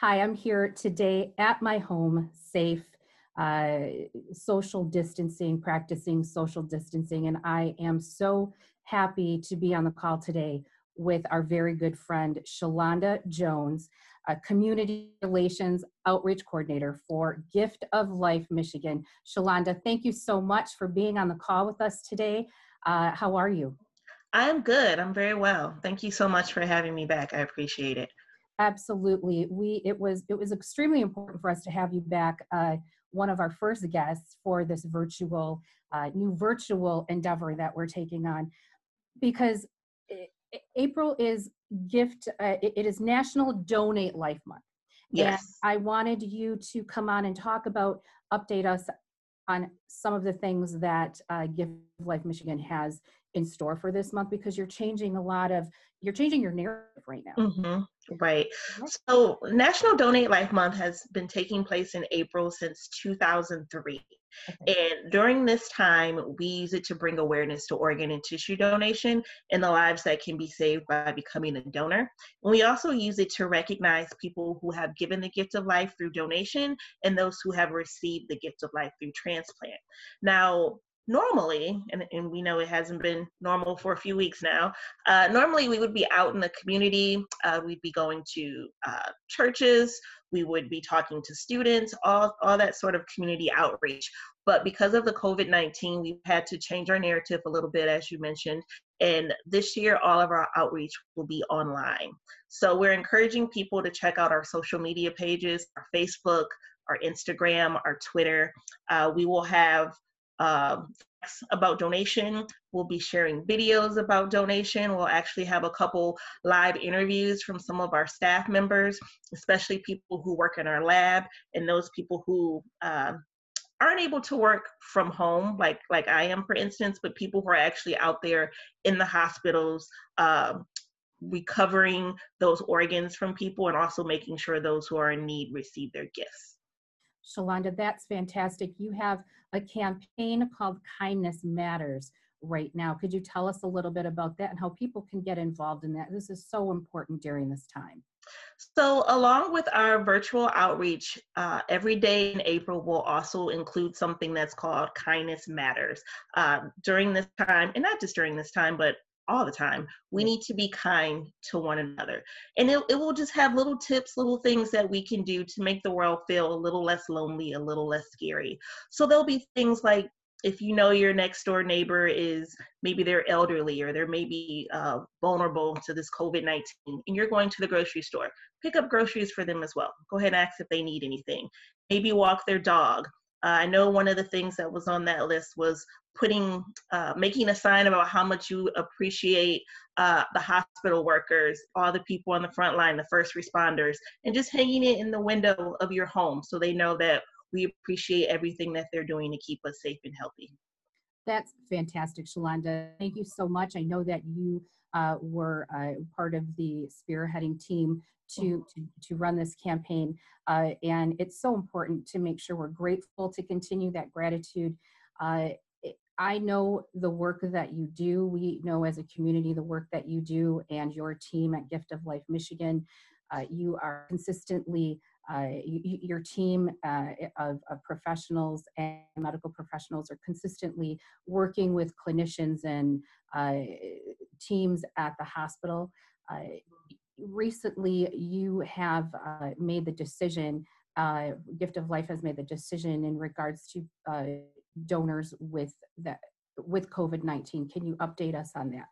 Hi, I'm here today at my home, safe, uh, social distancing, practicing social distancing, and I am so happy to be on the call today with our very good friend, Shalonda Jones, a community relations outreach coordinator for Gift of Life Michigan. Shalonda, thank you so much for being on the call with us today. Uh, how are you? I'm good. I'm very well. Thank you so much for having me back. I appreciate it. Absolutely. We it was it was extremely important for us to have you back. Uh, one of our first guests for this virtual uh, new virtual endeavor that we're taking on, because it, April is gift. Uh, it, it is National Donate Life Month. Yes. And I wanted you to come on and talk about, update us on some of the things that uh, Gift of Life Michigan has in store for this month because you're changing a lot of you're changing your narrative right now. Mm-hmm. Right. So National Donate Life Month has been taking place in April since 2003. Okay. And during this time, we use it to bring awareness to organ and tissue donation and the lives that can be saved by becoming a donor. And we also use it to recognize people who have given the gift of life through donation and those who have received the gift of life through transplant. Now, normally, and, and we know it hasn't been normal for a few weeks now, uh, normally we would be out in the community, uh, we'd be going to uh, churches, we would be talking to students, all, all that sort of community outreach. But because of the COVID 19, we've had to change our narrative a little bit, as you mentioned. And this year, all of our outreach will be online. So we're encouraging people to check out our social media pages, our Facebook, our Instagram, our Twitter. Uh, we will have uh, about donation. We'll be sharing videos about donation. We'll actually have a couple live interviews from some of our staff members, especially people who work in our lab and those people who uh, aren't able to work from home, like like I am, for instance, but people who are actually out there in the hospitals. Uh, recovering those organs from people and also making sure those who are in need receive their gifts. Shalonda, that's fantastic. You have a campaign called Kindness Matters right now. Could you tell us a little bit about that and how people can get involved in that? This is so important during this time. So, along with our virtual outreach, uh, every day in April will also include something that's called Kindness Matters. Uh, during this time, and not just during this time, but all the time. We need to be kind to one another. And it, it will just have little tips, little things that we can do to make the world feel a little less lonely, a little less scary. So there'll be things like if you know your next door neighbor is maybe they're elderly or they're maybe uh, vulnerable to this COVID 19 and you're going to the grocery store, pick up groceries for them as well. Go ahead and ask if they need anything. Maybe walk their dog. Uh, I know one of the things that was on that list was putting, uh, making a sign about how much you appreciate uh, the hospital workers, all the people on the front line, the first responders, and just hanging it in the window of your home so they know that we appreciate everything that they're doing to keep us safe and healthy. That's fantastic, Shalonda. Thank you so much. I know that you uh, were uh, part of the spearheading team to, mm-hmm. to, to run this campaign. Uh, and it's so important to make sure we're grateful to continue that gratitude. Uh, I know the work that you do. We know as a community the work that you do and your team at Gift of Life Michigan. Uh, you are consistently, uh, you, your team uh, of, of, professionals and medical professionals are consistently working with clinicians and uh, teams at the hospital. Uh, recently, you have uh, made the decision, Gift of Life has made the decision in regards to donors with that with COVID-19. Can you update us on that?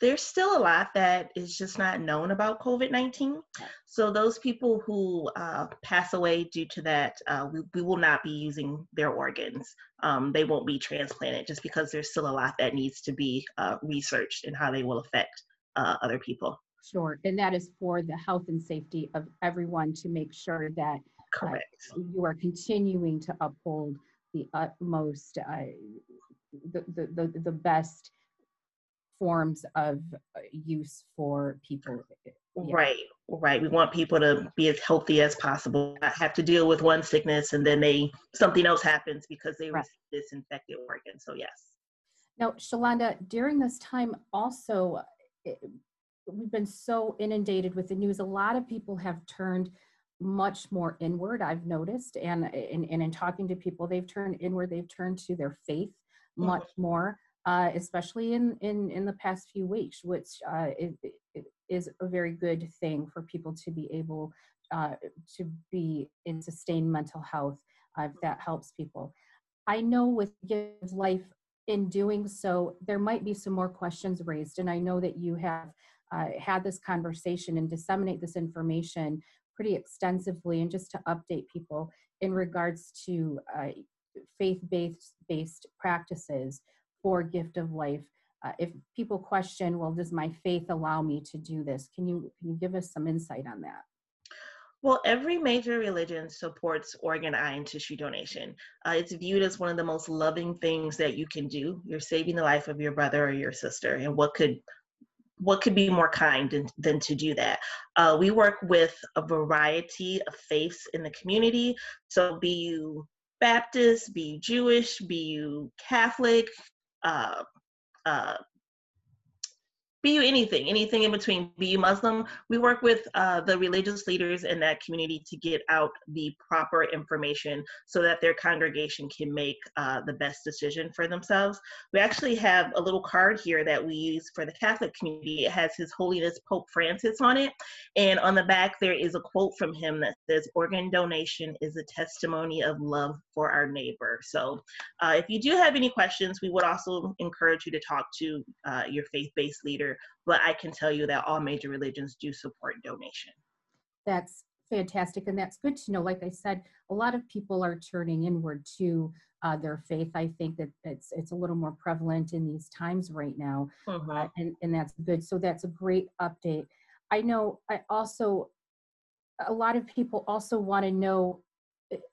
There's still a lot that is just not known about COVID 19. So, those people who uh, pass away due to that, uh, we, we, will not be using their organs. Um, they won't be transplanted just because there's still a lot that needs to be uh, researched and how they will affect uh, other people. Sure. And that is for the health and safety of everyone to make sure that Correct. you are continuing to uphold the utmost, uh, the, the, the, the best forms of use for people. Yeah. Right, right. We want people to be as healthy as possible, not have to deal with one sickness and then they something else happens because they right. receive this infected organ. So yes. Now, Shalonda, during this time also, it, we've been so inundated with the news. A lot of people have turned much more inward i've noticed and, and and in talking to people they've turned inward they've turned to their faith mm-hmm. much more uh, especially in, in in the past few weeks which uh, it, it is a very good thing for people to be able uh, to be in sustained mental health uh, if that helps people i know with give life in doing so there might be some more questions raised and i know that you have uh, had this conversation and disseminate this information pretty extensively and just to update people in regards to uh, faith-based based practices for gift of life uh, if people question well does my faith allow me to do this can you can you give us some insight on that well, every major religion supports organ, eye, and tissue donation. Uh, it's viewed as one of the most loving things that you can do. You're saving the life of your brother or your sister, and what could what could be more kind than, than to do that? Uh, we work with a variety of faiths in the community. So, be you Baptist, be you Jewish, be you Catholic, uh, uh, be you anything, anything in between, be you Muslim, we work with uh, the religious leaders in that community to get out the proper information so that their congregation can make uh, the best decision for themselves. We actually have a little card here that we use for the Catholic community. It has His Holiness Pope Francis on it. And on the back, there is a quote from him that says, Organ donation is a testimony of love for our neighbor. So uh, if you do have any questions, we would also encourage you to talk to uh, your faith based leader but I can tell you that all major religions do support donation. That's fantastic, and that's good to know. Like I said, a lot of people are turning inward to uh, their faith. I think that it's it's a little more prevalent in these times right now, uh-huh. uh, and and that's good. So that's a great update. I know. I also a lot of people also want to know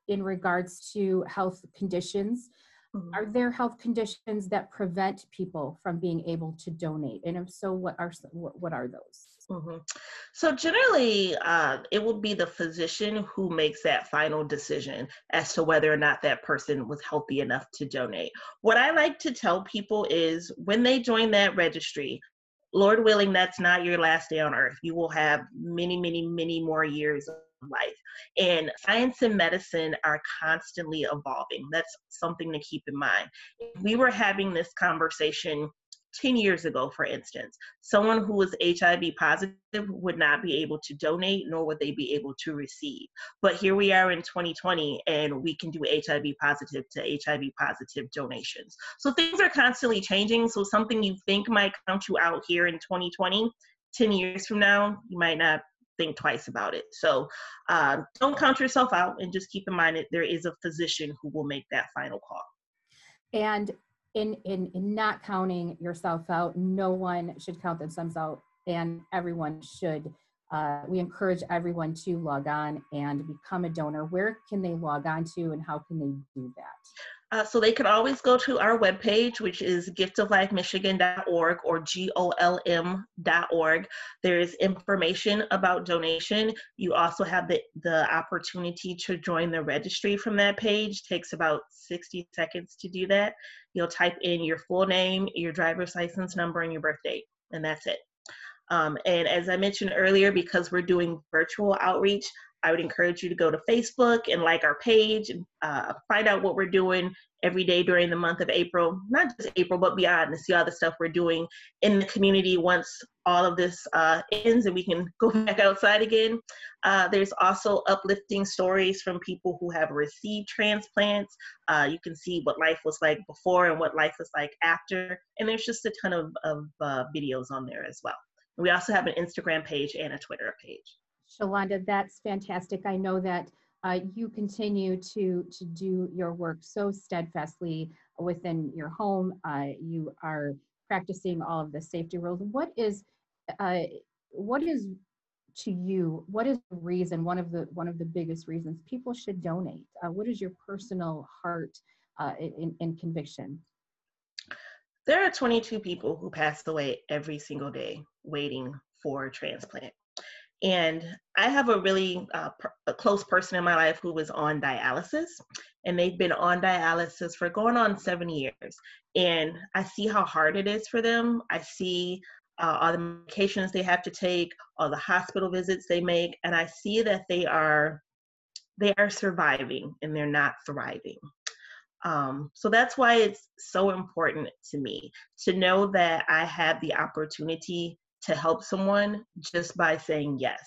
in regards to health conditions Mm-hmm. Are there health conditions that prevent people from being able to donate? And if so, what are what, are those? Mm-hmm. So generally, uh, it will be the physician who makes that final decision as to whether or not that person was healthy enough to donate. What I like to tell people is when they join that registry, Lord willing, that's not your last day on earth. You will have many, many, many more years life. And science and medicine are constantly evolving. That's something to keep in mind. If we were having this conversation 10 years ago, for instance, someone who was HIV positive would not be able to donate, nor would they be able to receive. But here we are in 2020, and we can do HIV positive to HIV positive donations. So things are constantly changing. So something you think might count you out here in 2020, 10 years from now, you might not think twice about it. So uh, don't count yourself out and just keep in mind that there is a physician who will make that final call. And in, in, in not counting yourself out, no one should count themselves out and everyone should. Uh, we encourage everyone to log on and become a donor. Where can they log on to and how can they do that? Uh, so they can always go to our webpage, which is giftoflifemichigan.org or golm.org. There's information about donation. You also have the, the opportunity to join the registry from that page. Takes about 60 seconds to do that. You'll type in your full name, your driver's license number, and your birth date, and that's it. Um, and as I mentioned earlier, because we're doing virtual outreach, I would encourage you to go to Facebook and like our page and uh, find out what we're doing every day during the month of April, not just April, but beyond, and see all the stuff we're doing in the community once all of this uh, ends and we can go back outside again. Uh, there's also uplifting stories from people who have received transplants. Uh, you can see what life was like before and what life was like after. And there's just a ton of, of uh, videos on there as well. We also have an Instagram page and a Twitter page. Shalonda, that's fantastic. I know that uh, you continue to to do your work so steadfastly within your home. Uh, you are practicing all of the safety rules. What is uh, what is to you? What is the reason? One of the one of the biggest reasons people should donate. Uh, what is your personal heart uh, in, in conviction? There are 22 people who pass away every single day waiting for transplant. And I have a really uh, a close person in my life who was on dialysis, and they've been on dialysis for going on seven years. And I see how hard it is for them. I see uh, all the medications they have to take, all the hospital visits they make, and I see that they are they are surviving and they're not thriving. Um, so that's why it's so important to me to know that I have the opportunity to help someone just by saying yes.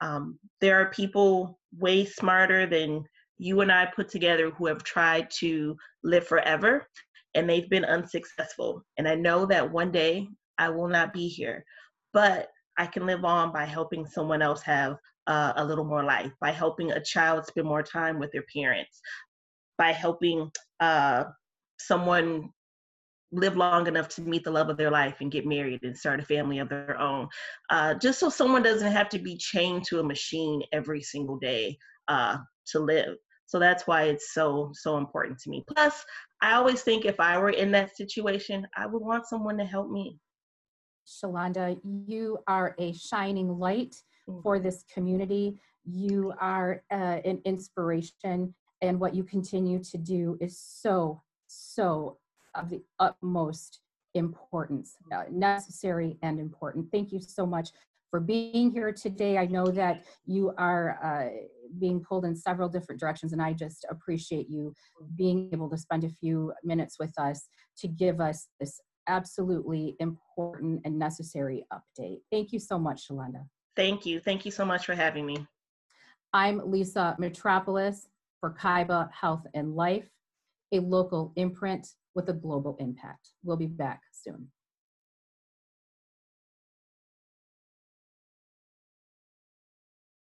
Um, there are people way smarter than you and I put together who have tried to live forever and they've been unsuccessful. And I know that one day I will not be here, but I can live on by helping someone else have uh, a little more life, by helping a child spend more time with their parents, by helping uh, someone live long enough to meet the love of their life and get married and start a family of their own. Uh, just so someone doesn't have to be chained to a machine every single day uh, to live. So that's why it's so, so important to me. Plus, I always think if I were in that situation, I would want someone to help me. Shalonda, you are a shining light for this community. You are uh, an inspiration, and what you continue to do is so, so of the utmost importance, uh, necessary and important. Thank you so much for being here today. I know that you are uh, being pulled in several different directions, and I just appreciate you being able to spend a few minutes with us to give us this absolutely important and necessary update. Thank you so much, Shalonda. Thank you. Thank you so much for having me. I'm Lisa Metropolis for Kaiba Health and Life, a local imprint with a global impact. We'll be back soon.